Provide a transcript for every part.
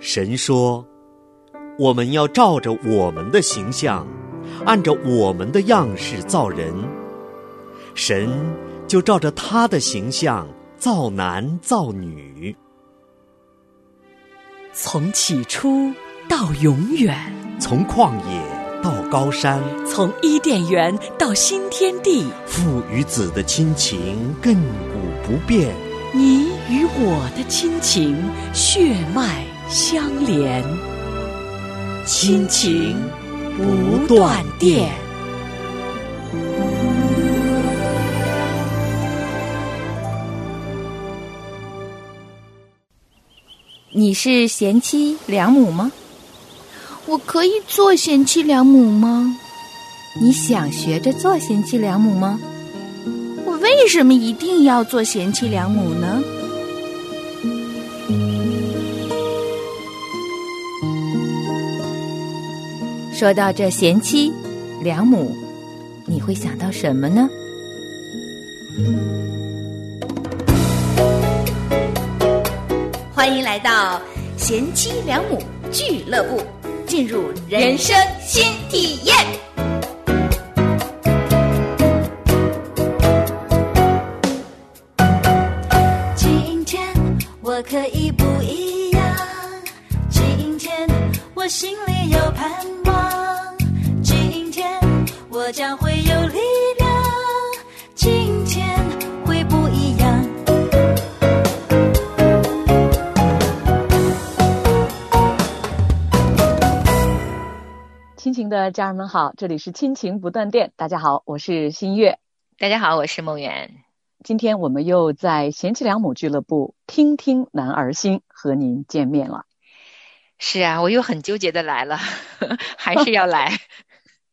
神说：“我们要照着我们的形象，按照我们的样式造人。”神就照着他的形象造男造女。从起初到永远，从旷野到高山，从伊甸园到新天地，父与子的亲情亘古不变。你与我的亲情血脉相连，亲情不断电。你是贤妻良母吗？我可以做贤妻良母吗？你想学着做贤妻良母吗？我为什么一定要做贤妻良母呢？说到这贤妻良母，你会想到什么呢？欢迎来到贤妻良母俱乐部，进入人生新体验。亲情的家人们好，这里是亲情不断电。大家好，我是新月。大家好，我是梦圆。今天我们又在贤妻良母俱乐部听听男儿心和您见面了。是啊，我又很纠结的来了，还是要来。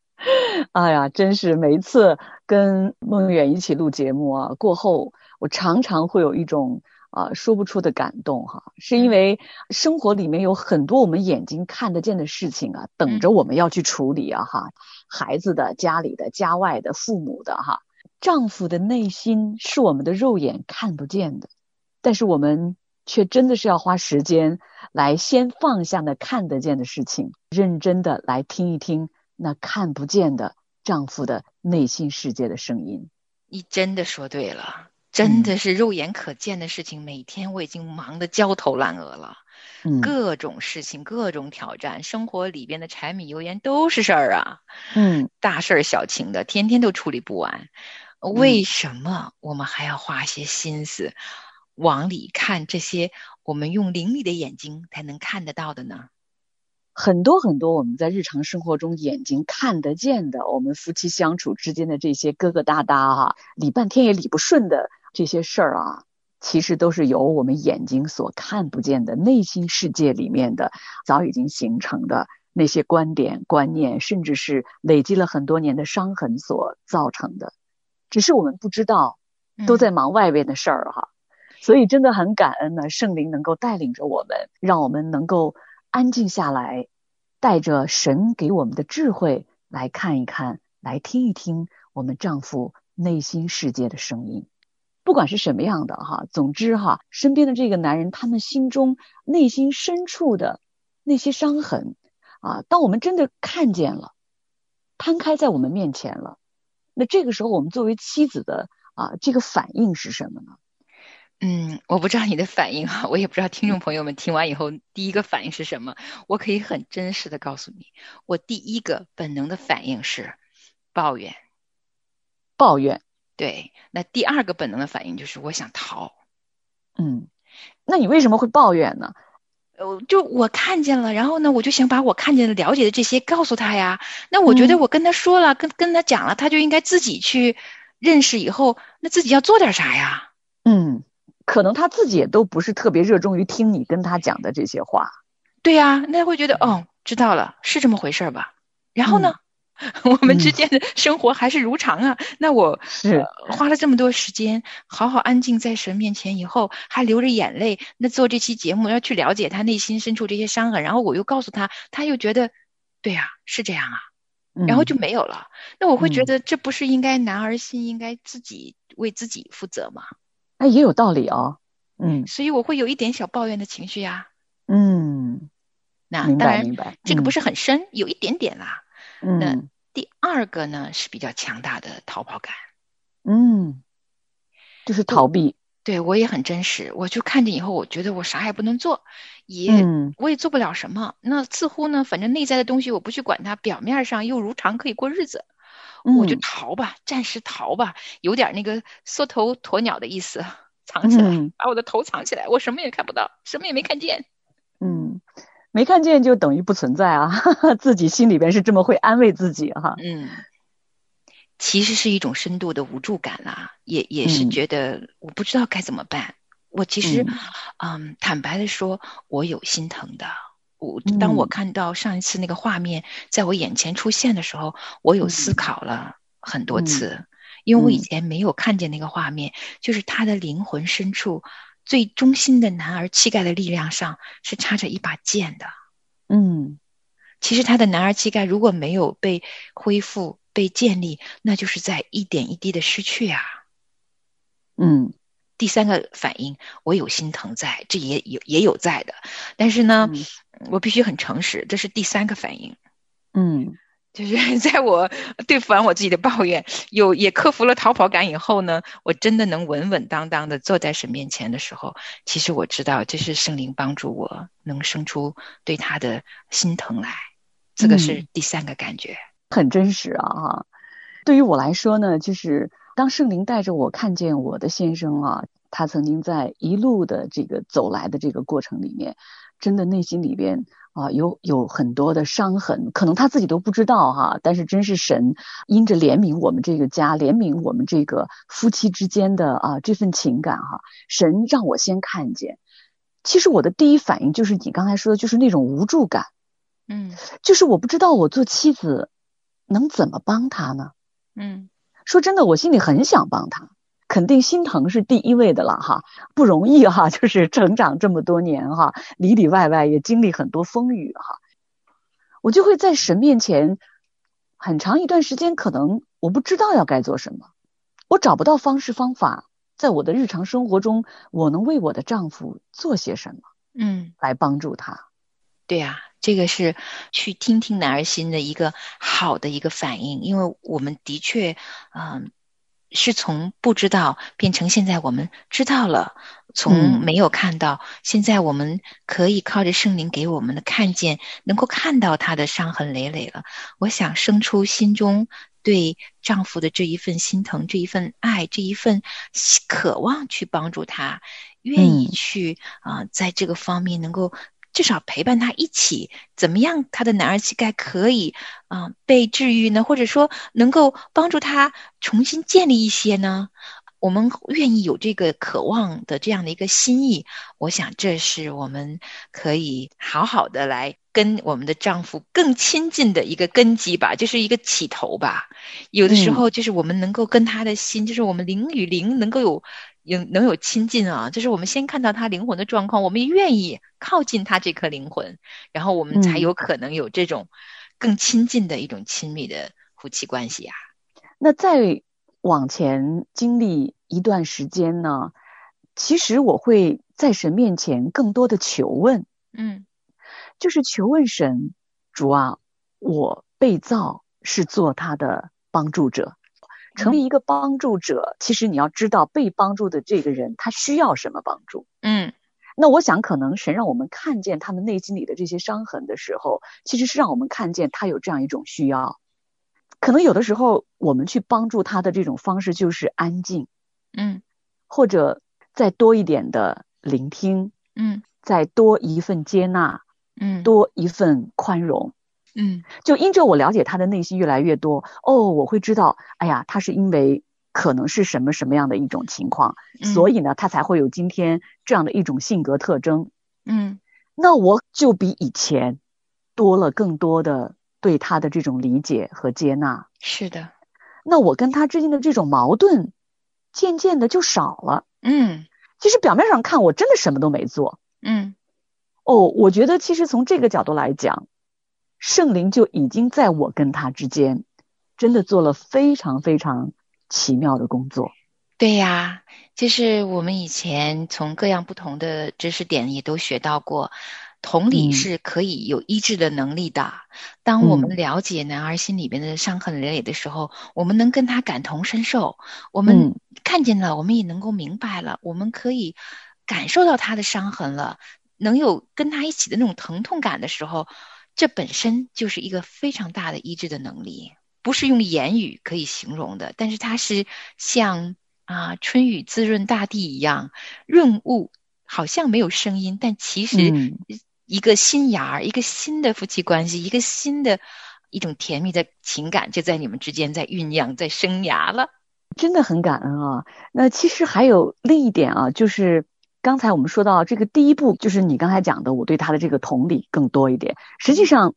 哎呀，真是每一次跟梦远一起录节目啊，过后我常常会有一种啊说不出的感动哈，是因为生活里面有很多我们眼睛看得见的事情啊，等着我们要去处理啊哈，孩子的、家里的、家外的、父母的哈。丈夫的内心是我们的肉眼看不见的，但是我们却真的是要花时间来先放下那看得见的事情，认真的来听一听那看不见的丈夫的内心世界的声音。你真的说对了，真的是肉眼可见的事情，每天我已经忙得焦头烂额了，各种事情，各种挑战，生活里边的柴米油盐都是事儿啊，嗯，大事儿小情的，天天都处理不完。为什么我们还要花些心思往里看这些我们用灵力的眼睛才能看得到的呢？很多很多我们在日常生活中眼睛看得见的，我们夫妻相处之间的这些疙疙瘩瘩哈，理半天也理不顺的这些事儿啊，其实都是由我们眼睛所看不见的内心世界里面的早已经形成的那些观点、观念，甚至是累积了很多年的伤痕所造成的。只是我们不知道，都在忙外边的事儿哈，所以真的很感恩呢。圣灵能够带领着我们，让我们能够安静下来，带着神给我们的智慧来看一看，来听一听我们丈夫内心世界的声音。不管是什么样的哈，总之哈，身边的这个男人，他们心中内心深处的那些伤痕啊，当我们真的看见了，摊开在我们面前了。那这个时候，我们作为妻子的啊，这个反应是什么呢？嗯，我不知道你的反应哈，我也不知道听众朋友们听完以后第一个反应是什么。我可以很真实的告诉你，我第一个本能的反应是抱怨，抱怨。对，那第二个本能的反应就是我想逃。嗯，那你为什么会抱怨呢？呃，就我看见了，然后呢，我就想把我看见的、了解的这些告诉他呀。那我觉得我跟他说了，跟跟他讲了，他就应该自己去认识。以后那自己要做点啥呀？嗯，可能他自己也都不是特别热衷于听你跟他讲的这些话。对呀，那会觉得哦，知道了，是这么回事吧？然后呢？我们之间的生活还是如常啊。那我是花了这么多时间，好好安静在神面前，以后还流着眼泪，那做这期节目要去了解他内心深处这些伤痕，然后我又告诉他，他又觉得，对呀，是这样啊，然后就没有了。那我会觉得，这不是应该男儿心应该自己为自己负责吗？哎，也有道理哦。嗯，所以我会有一点小抱怨的情绪呀。嗯，那当然明白，这个不是是很深，有一点点啦。那嗯第二个呢是比较强大的逃跑感。嗯，就是逃避，对我也很真实，我就看见以后，我觉得我啥也不能做，也、嗯我也做不了什么。那似乎呢，反正内在的东西我不去管它，表面上又如常可以过日子，我就嗯逃吧，暂时逃吧，有点那个缩头鸵鸟的意思，藏起来，嗯把我的头藏起来，我什么也看不到，什么也没看见。嗯，没看见就等于不存在啊，自己心里边是这么会安慰自己哈，嗯，其实是一种深度的无助感啦，也也是嗯。觉得我不知道该怎么办。我其实，嗯。嗯坦白的说，我有心疼的。我当我嗯看到上一次那个画面在我眼前出现的时候，我有思嗯考了很多嗯。次，因为我以嗯。前没有看见那个画面，就是他的灵魂深处最中心的男儿气概的力量上是插着一把剑的。嗯。其实他的男儿气概如果没有被恢复、被建立，那就是在一点一滴的失去啊。嗯。第三个反应，我有心疼在，这也有也有在的，但是呢，嗯。我必须很诚实，这是第三个反应，嗯就是 在我对付完我自己的抱怨，有也克服了逃跑感以后呢，我真的能稳稳当当的坐在神面前的时候，其实我知道这是圣灵帮助我能生出对他的心疼来，这个是嗯第三个感觉。很真实啊哈。对于我来说呢，就是当圣灵带着我看见我的先生啊，他曾经在一路的这个走来的这个过程里面，真的内心里边啊有有很多的伤痕，可能他自己都不知道哈。但是真是神因着怜悯我们这个家，怜悯我们这个夫妻之间的啊这份情感哈，神让我先看见。其实我的第一反应就是你刚才说的，就是那种无助感。嗯就是我不知道我做妻子能怎么帮他呢？嗯说真的，我心里很想帮他，肯定心疼是第一位的了哈，不容易哈，就是成长这么多年哈，里里外外也经历很多风雨哈，我就会在神面前很长一段时间，可能我不知道要该做什么，我找不到方式方法，在我的日常生活中，我能为我的丈夫做些什么嗯。来帮助他？对呀、这个是去听听男儿心的一个好的一个反应，因为我们的确，嗯、是从不知道变成现在我们知道了，从嗯没有看到，现在我们可以靠着圣灵给我们的看见，能够看到他的伤痕累累了。我想生出心中对丈夫的这一份心疼、这一份爱、这一份希渴望去帮助他，愿意嗯去啊、在这个方面能够至少陪伴他一起，怎么样他的男儿气概可以啊、被治愈呢？或者说能够帮助他重新建立一些呢？我们愿意有这个渴望的这样的一个心意，我想这是我们可以好好的来跟我们的丈夫更亲近的一个根基吧，就是一个起头吧。有的时嗯候就是我们能够跟他的心，就是我们灵与灵能够有有能有亲近啊，就是我们先看到他灵魂的状况，我们也愿意靠近他这颗灵魂，然后我们才嗯有可能有这种更亲近的一种亲密的夫妻关系啊。那再往前经历一段时间呢，其实我会在神面前更多的求问，嗯就是求问神，主啊，我被造是做他的帮助者。成为一个帮助者，其实你要知道被帮助的这个人他需要什么帮助。嗯那我想，可能神让我们看见他们内心里的这些伤痕的时候，其实是让我们看见他有这样一种需要。可能有的时候，我们去帮助他的这种方式就是安静，嗯或者再多一点的聆听，嗯再多一份接纳，嗯多一份宽容。嗯就因着我了解他的内心越来越多，哦，我会知道，哎呀，他是因为可能是什么什么样的一种情况，嗯所以呢，他才会有今天这样的一种性格特征。嗯那我就比以前多了更多的对他的这种理解和接纳。是的，那我跟他之间的这种矛盾，渐渐的就少了。嗯其实表面上看，我真的什么都没做。嗯哦，我觉得其实从这个角度来讲，圣灵就已经在我跟他之间，真的做了非常非常奇妙的工作。对呀，就是我们以前从各样不同的知识点也都学到过，同理嗯是可以有医治的能力的。当我嗯们了解男儿心里边的伤痕累累的时候，我们能跟他感同身受，我们嗯看见了，我们也能够明白了，我们可以感受到他的伤痕了，能有跟他一起的那种疼痛感的时候，这本身就是一个非常大的医治的能力，不是用言语可以形容的，但是它是像啊春雨滋润大地一样润物，好像没有声音，但其实嗯一个新芽儿，一个新的夫妻关系，一个新的一种甜蜜的情感就在你们之间在酝酿，在生芽了。真的很感恩啊。那其实还有另一点啊，就是刚才我们说到这个第一步，就是你刚才讲的，我对他的这个同理更多一点。实际上，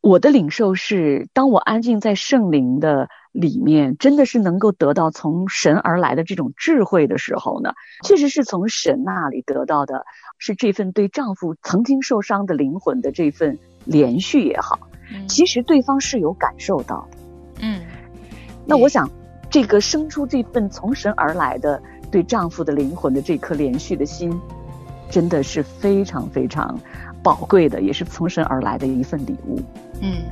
我的领受是，当我安静在圣灵的里面，真的是能够得到从神而来的这种智慧的时候呢，确实是从神那里得到的，是这份对丈夫曾经受伤的灵魂的这份连续也好，其实对方是有感受到的。嗯，那我想，这个生出这份从神而来的对丈夫的灵魂的这颗连续的心，真的是非常非常宝贵的，也是从神而来的一份礼物。嗯。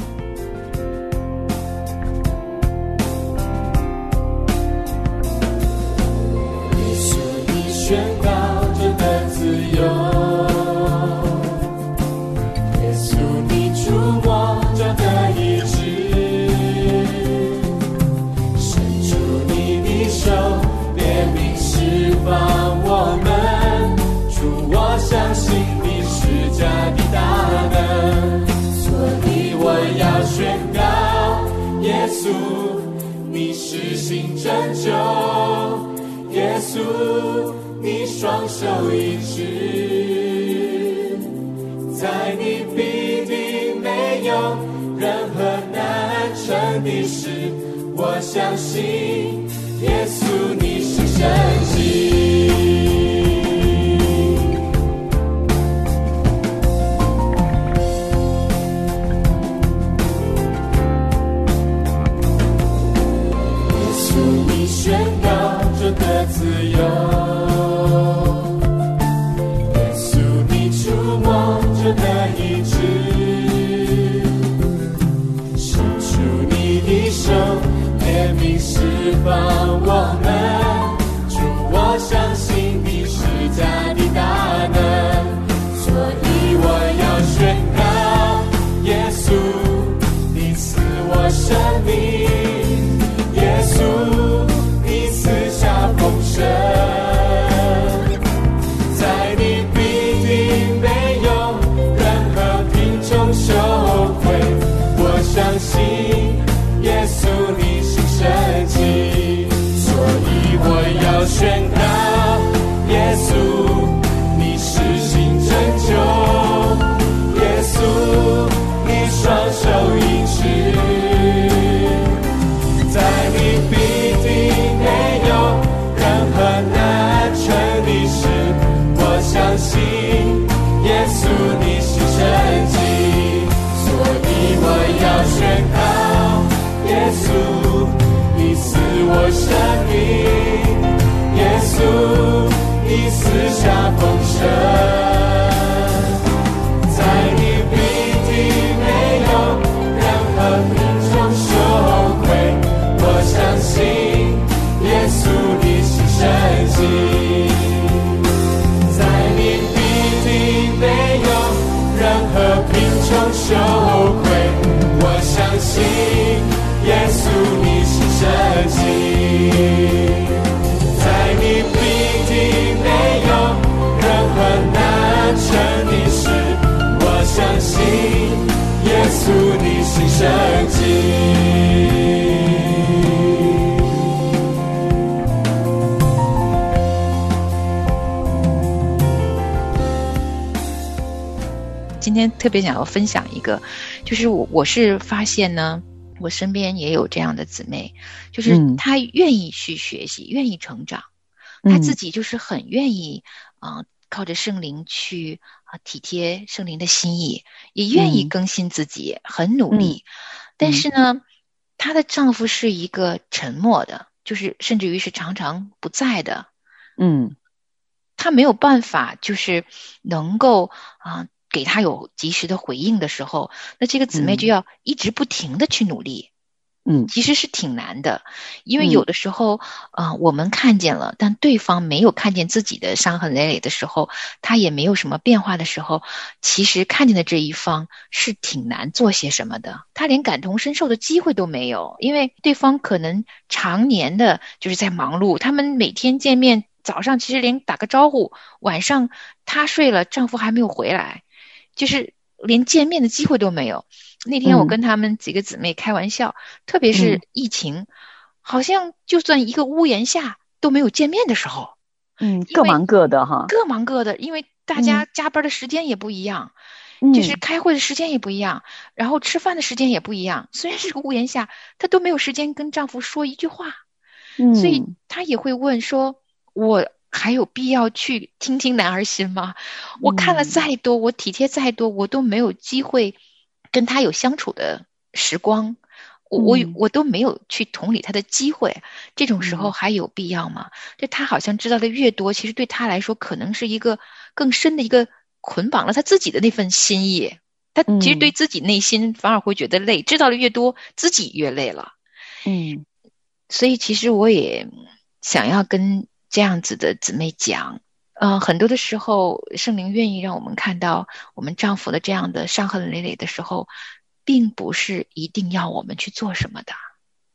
你是新拯救。耶稣，你双手一指，在你必定没有任何难成的事。我相信耶稣，你是神生命，耶稣你赐下丰盛。天特别想要分享一个，就是我我是发现呢，我身边也有这样的姊妹，就是嗯。她愿意去学习，愿意成长，她嗯自己就是很愿意啊、呃靠着圣灵去啊、体贴圣灵的心意，也愿意嗯。更新自己，很努力。但是呢，她的丈夫是一个沉默的，就是甚至于是常常不在的，嗯。她没有办法，就是能够啊、给他有及时的回应的时候，那这个姊妹嗯。就要一直不停的去努力。嗯。其实是挺难的，因为嗯。有的时候，啊、我们看见了，但对方没有看见自己的伤痕累累的时候，他也没有什么变化的时候，其实看见的这一方是挺难做些什么的，他连感同身受的机会都没有，因为对方可能常年的就是在忙碌，他们每天见面，早上其实连打个招呼，晚上她睡了，丈夫还没有回来，就是连见面的机会都没有。那天我嗯。跟他们几个姊妹开玩笑，特别是嗯。疫情，好像就算一个屋檐下都没有见面的时候，嗯，各忙各的哈，各忙各的，因为大家加班的时间也不一样，就是嗯开会的时间也不一样，然后吃饭的时间也不一样。虽然是个屋檐下，她都没有时间跟丈夫说一句话，所以嗯她也会问说：“我还有必要去听听男儿心吗？我看了嗯再多，我体贴再多，我都没有机会跟他有相处的时光。”我我嗯我都没有去同理他的机会，这种时候嗯还有必要吗？就他好像知道的越多，其实对他来说可能是一个更深的一个捆绑了他自己的那份心意。他其实嗯对自己内心反而会觉得累，知道的越多，自己越累了。嗯所以其实我也想要跟这样子的姊妹讲，呃，很多的时候圣灵愿意让我们看到我们丈夫的这样的伤痕累累的时候，并不是一定要我们去做什么的。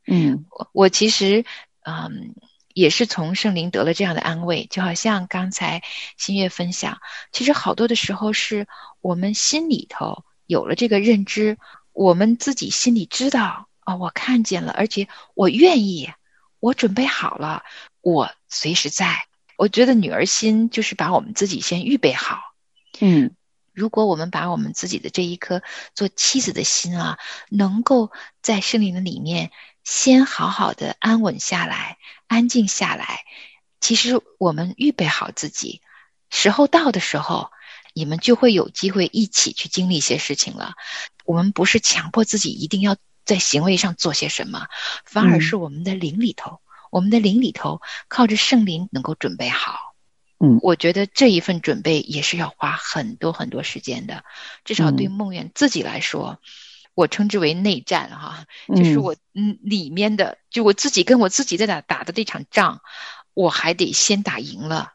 嗯我我其实嗯也是从圣灵得了这样的安慰，就好像刚才新月分享，其实好多的时候是我们心里头有了这个认知，我们自己心里知道啊、我看见了，而且我愿意，我准备好了，我随时在。我觉得女儿心就是把我们自己先预备好，嗯如果我们把我们自己的这一颗做妻子的心啊，能够在圣灵的里面先好好的安稳下来、安静下来，其实我们预备好自己，时候到的时候，你们就会有机会一起去经历一些事情了。我们不是强迫自己一定要在行为上做些什么，反而嗯是我们的灵里头，我们的灵里头靠着圣灵能够准备好。嗯我觉得这一份准备也是要花很多很多时间的，至少对嗯梦圆自己来说，我称之为内战哈，就是嗯我嗯里面的，就我自己跟我自己在打打的这场仗，我还得先打赢了，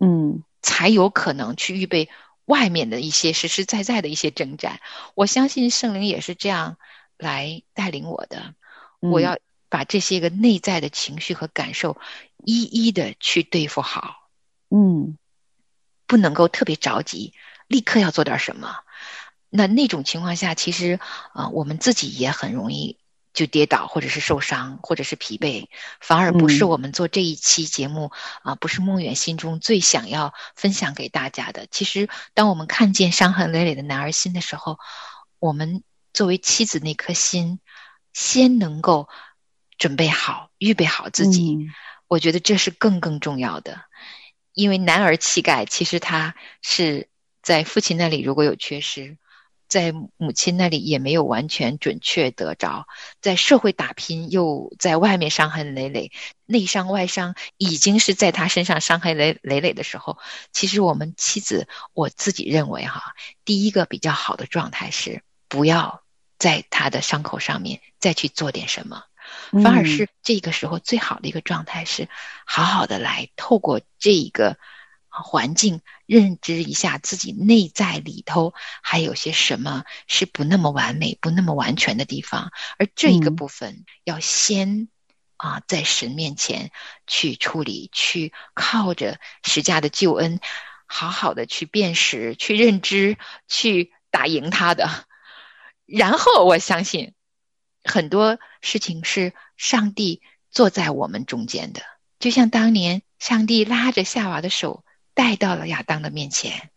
嗯才有可能去预备外面的一些实实在在的一些征战。我相信圣灵也是这样来带领我的，我嗯要把这些个内在的情绪和感受一一的去对付好。嗯不能够特别着急，立刻要做点什么。那那种情况下，其实啊、呃我们自己也很容易就跌倒，或者是受伤，或者是疲惫，反而不是嗯我们做这一期节目啊、不是梦远心中最想要分享给大家的。其实，当我们看见伤痕累累的男儿心的时候，我们作为妻子那颗心，先能够准备好、预备好自己。嗯我觉得这是更更重要的，因为男儿气概其实他是在父亲那里如果有缺失，在母亲那里也没有完全准确得着，在社会打拼又在外面伤痕累累，内伤外伤已经是在他身上伤痕累累累的时候，其实我们妻子我自己认为哈，第一个比较好的状态是不要在他的伤口上面再去做点什么。反而嗯是这个时候最好的一个状态是，好好的来透过这一个啊环境，认知一下自己内在里头还有些什么是不那么完美、不那么完全的地方，而这一个嗯部分要先啊在神面前去处理，去靠着十架的救恩，好好的去辨识、去认知、去打赢他的。然后我相信。很多事情是上帝坐在我们中间的，就像当年上帝拉着夏娃的手带到了亚当的面前，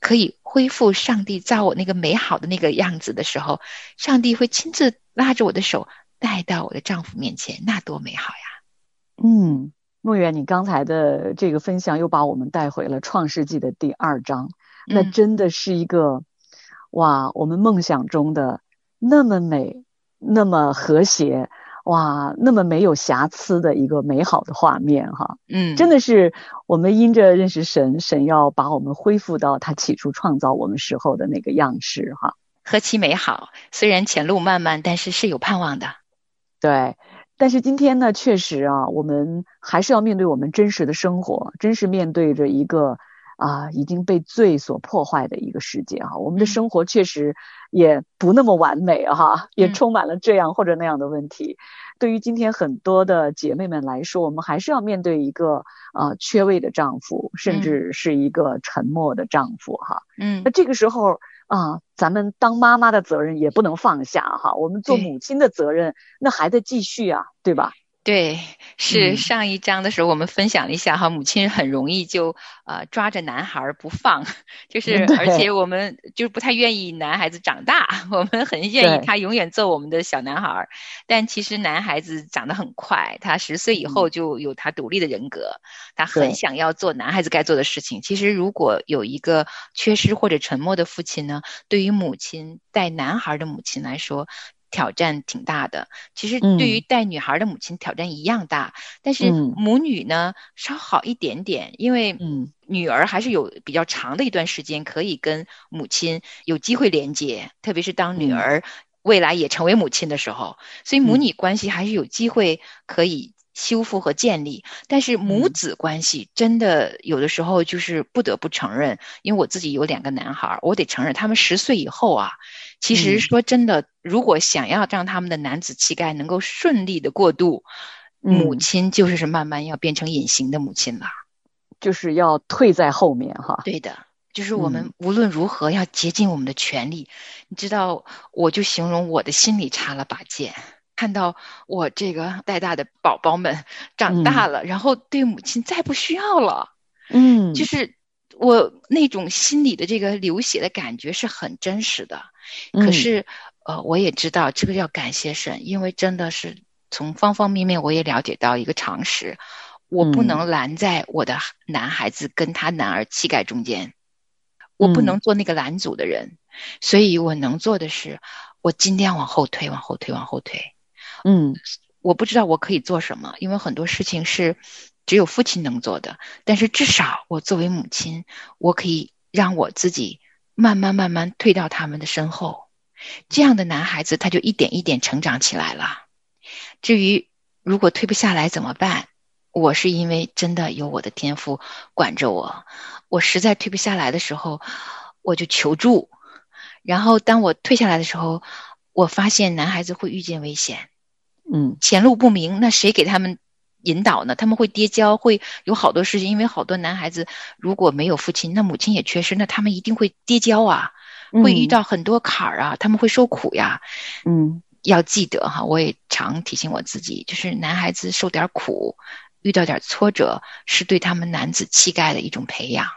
可以恢复上帝造我那个美好的那个样子的时候，上帝会亲自拉着我的手带到我的丈夫面前，那多美好呀！嗯，梦圆，你刚才的这个分享又把我们带回了《创世纪》的第二章，那嗯真的是一个哇，我们梦想中的那么美。那么和谐，哇，那么没有瑕疵的一个美好的画面哈，嗯，真的是我们因着认识神，神要把我们恢复到他起初创造我们时候的那个样式哈。何其美好！虽然前路漫漫，但是是有盼望的。对，但是今天呢，确实啊，我们还是要面对我们真实的生活，真实面对着一个啊已经被罪所破坏的一个世界哈。我们的嗯生活确实也不那么完美哈，也嗯充满了这样或者那样的问题。对于今天很多的姐妹们来说，我们还是要面对一个呃缺位的丈夫，甚嗯至是一个沉默的丈夫哈。嗯那这个时候啊，咱们当妈妈的责任也不能放下哈，我们做母亲的责任那还得继续啊，对吧？对，是嗯上一章的时候我们分享了一下哈，母亲很容易就呃抓着男孩儿不放，就 是而且我们就是不太愿意男孩子长大，我们很愿意他永远做我们的小男孩儿，但其实男孩子长得很快，他十岁以后就有他独立的人格，他很想要做男孩子该做的事情。其实如果有一个缺失或者沉默的父亲呢，对于母亲带男孩儿的母亲来说。挑战挺大的，其实对于嗯带女孩的母亲挑战一样大，但是嗯。母女呢稍好一点点，因为嗯。女儿还是有比较长的一段时间可以跟母亲有机会连接，特别是当女嗯。儿未来也成为母亲的时候，所以母嗯女关系还是有机会可以修复和建立。但是母嗯子关系真的有的时候就是不得不承认，因为我自己有两个男孩儿，我得承认他们十岁以后啊，其实嗯说真的，如果想要让他们的男子气概能够顺利的过渡，母嗯亲就是慢慢要变成隐形的母亲了。就是要退在后面哈。对的，就是我嗯们无论如何要竭尽我们的全力。你知道，我就形容我的心里插了把剑，看到我这个带大的宝宝们长大了，然后对母亲再不需要了，嗯，就是我那种心里的这个流血的感觉是很真实的。可嗯。是，呃，我也知道这个要感谢神，因为真的是从方方面面我也了解到一个常识，我不嗯。能拦在我的男孩子跟他男儿气概中间，我不嗯。能做那个拦阻的人，所以我能做的是，我尽量往后推，往后推，往后退。嗯我不知道我可以做什么，因为很多事情是只有父亲能做的。但是至少我作为母亲，我可以让我自己慢慢慢慢退到他们的身后，这样的男孩子他就一点一点成长起来了。至于如果退不下来怎么办？我是因为真的有我的天赋管着我，我实在退不下来的时候，我就求助。然后当我退下来的时候，我发现男孩子会遇见危险。嗯前路不明，那谁给他们引导呢？他们会跌跤，会有好多事情。因为好多男孩子如果没有父亲，那母亲也缺失，那他们一定会跌跤啊，会遇嗯到很多坎儿啊，他们会受苦呀。嗯要记得哈，我也常提醒我自己，就是男孩子受点苦，遇到点挫折，是对他们男子气概的一种培养。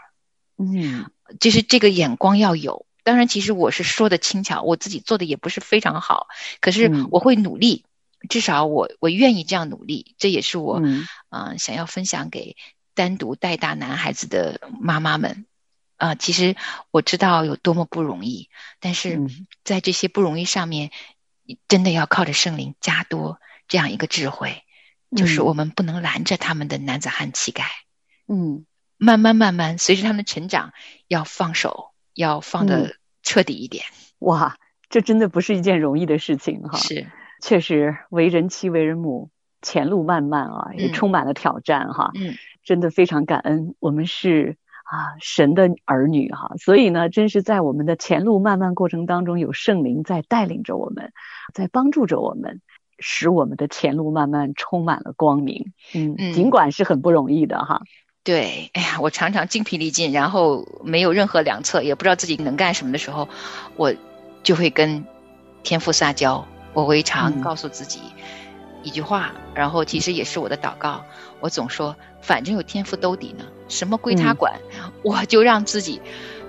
嗯就是这个眼光要有。当然，其实我是说的轻巧，我自己做的也不是非常好，可是嗯我会努力，至少我我愿意这样努力，这也是我嗯嗯、呃想要分享给单独带大男孩子的妈妈们。啊、其实我知道有多么不容易，但是嗯在这些不容易上面，真的要靠着圣灵加多这样一个智慧，就是嗯我们不能拦着他们的男子汉气概。嗯慢慢慢慢，随着他们的成长，要放手，要放嗯的彻底一点。哇，这真的不是一件容易的事情哈。是，确实为人妻为人母，前路漫漫啊，也嗯充满了挑战哈。嗯，真的非常感恩，我们是啊神的儿女哈，所以呢，真是在我们的前路漫漫过程当中，有圣灵在带领着我们，在帮助着我们，使我们的前路漫漫充满了光明。嗯，嗯尽管是很不容易的哈。对。哎呀，我常常精疲力尽，然后没有任何良策，也不知道自己能干什么的时候，我就会跟天父撒娇。我会常嗯告诉自己一句话，然后其实也是我的祷告。我总说，反正有天赋兜底呢，什么归他嗯管，我就让自己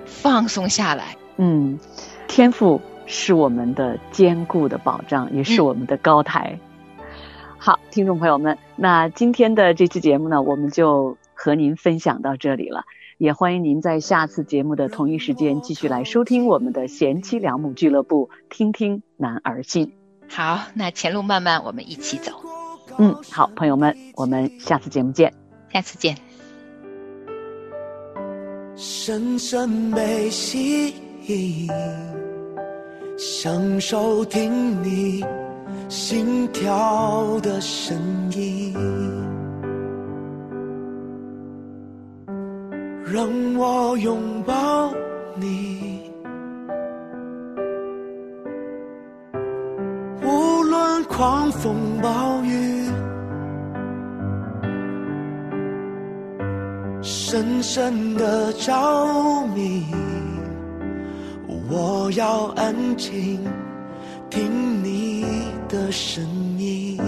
放松下来。嗯，天赋是我们的坚固的保障，也是嗯我们的高台。好，听众朋友们，那今天的这期节目呢，我们就和您分享到这里了。也欢迎您在下次节目的同一时间继续来收听我们的贤妻良母俱乐部，听听男儿信。好，那前路漫漫，我们一起走，嗯，好，朋友们，我们下次节目见。下次见。深深被吸引，享受听你心跳的声音，让我拥抱你，狂风暴雨。深深的着迷，我要安静听你的声音。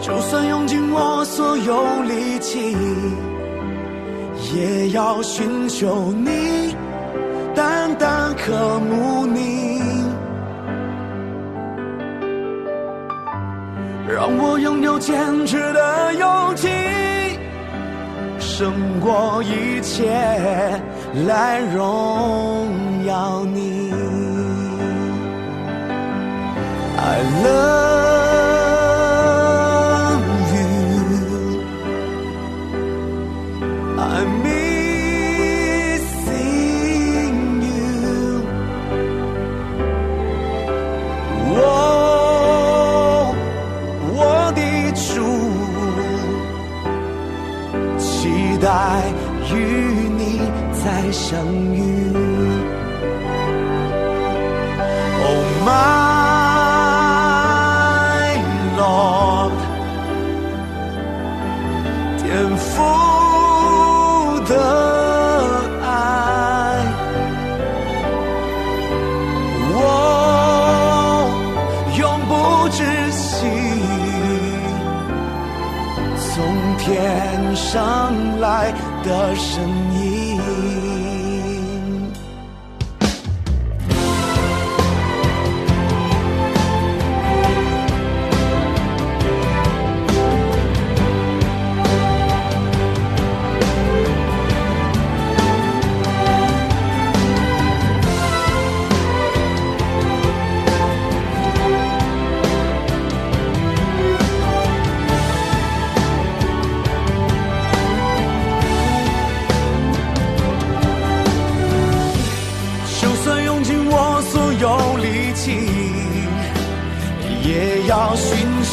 就算用尽我所有力气，也要寻求你，单单渴慕你。让我拥有坚持的勇气，胜过一切来荣耀你。I love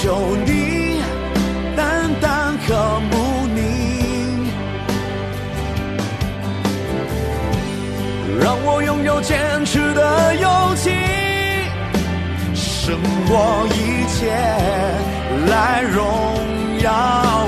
有你，单单渴慕你，让我拥有坚持的勇气，胜过一切来荣耀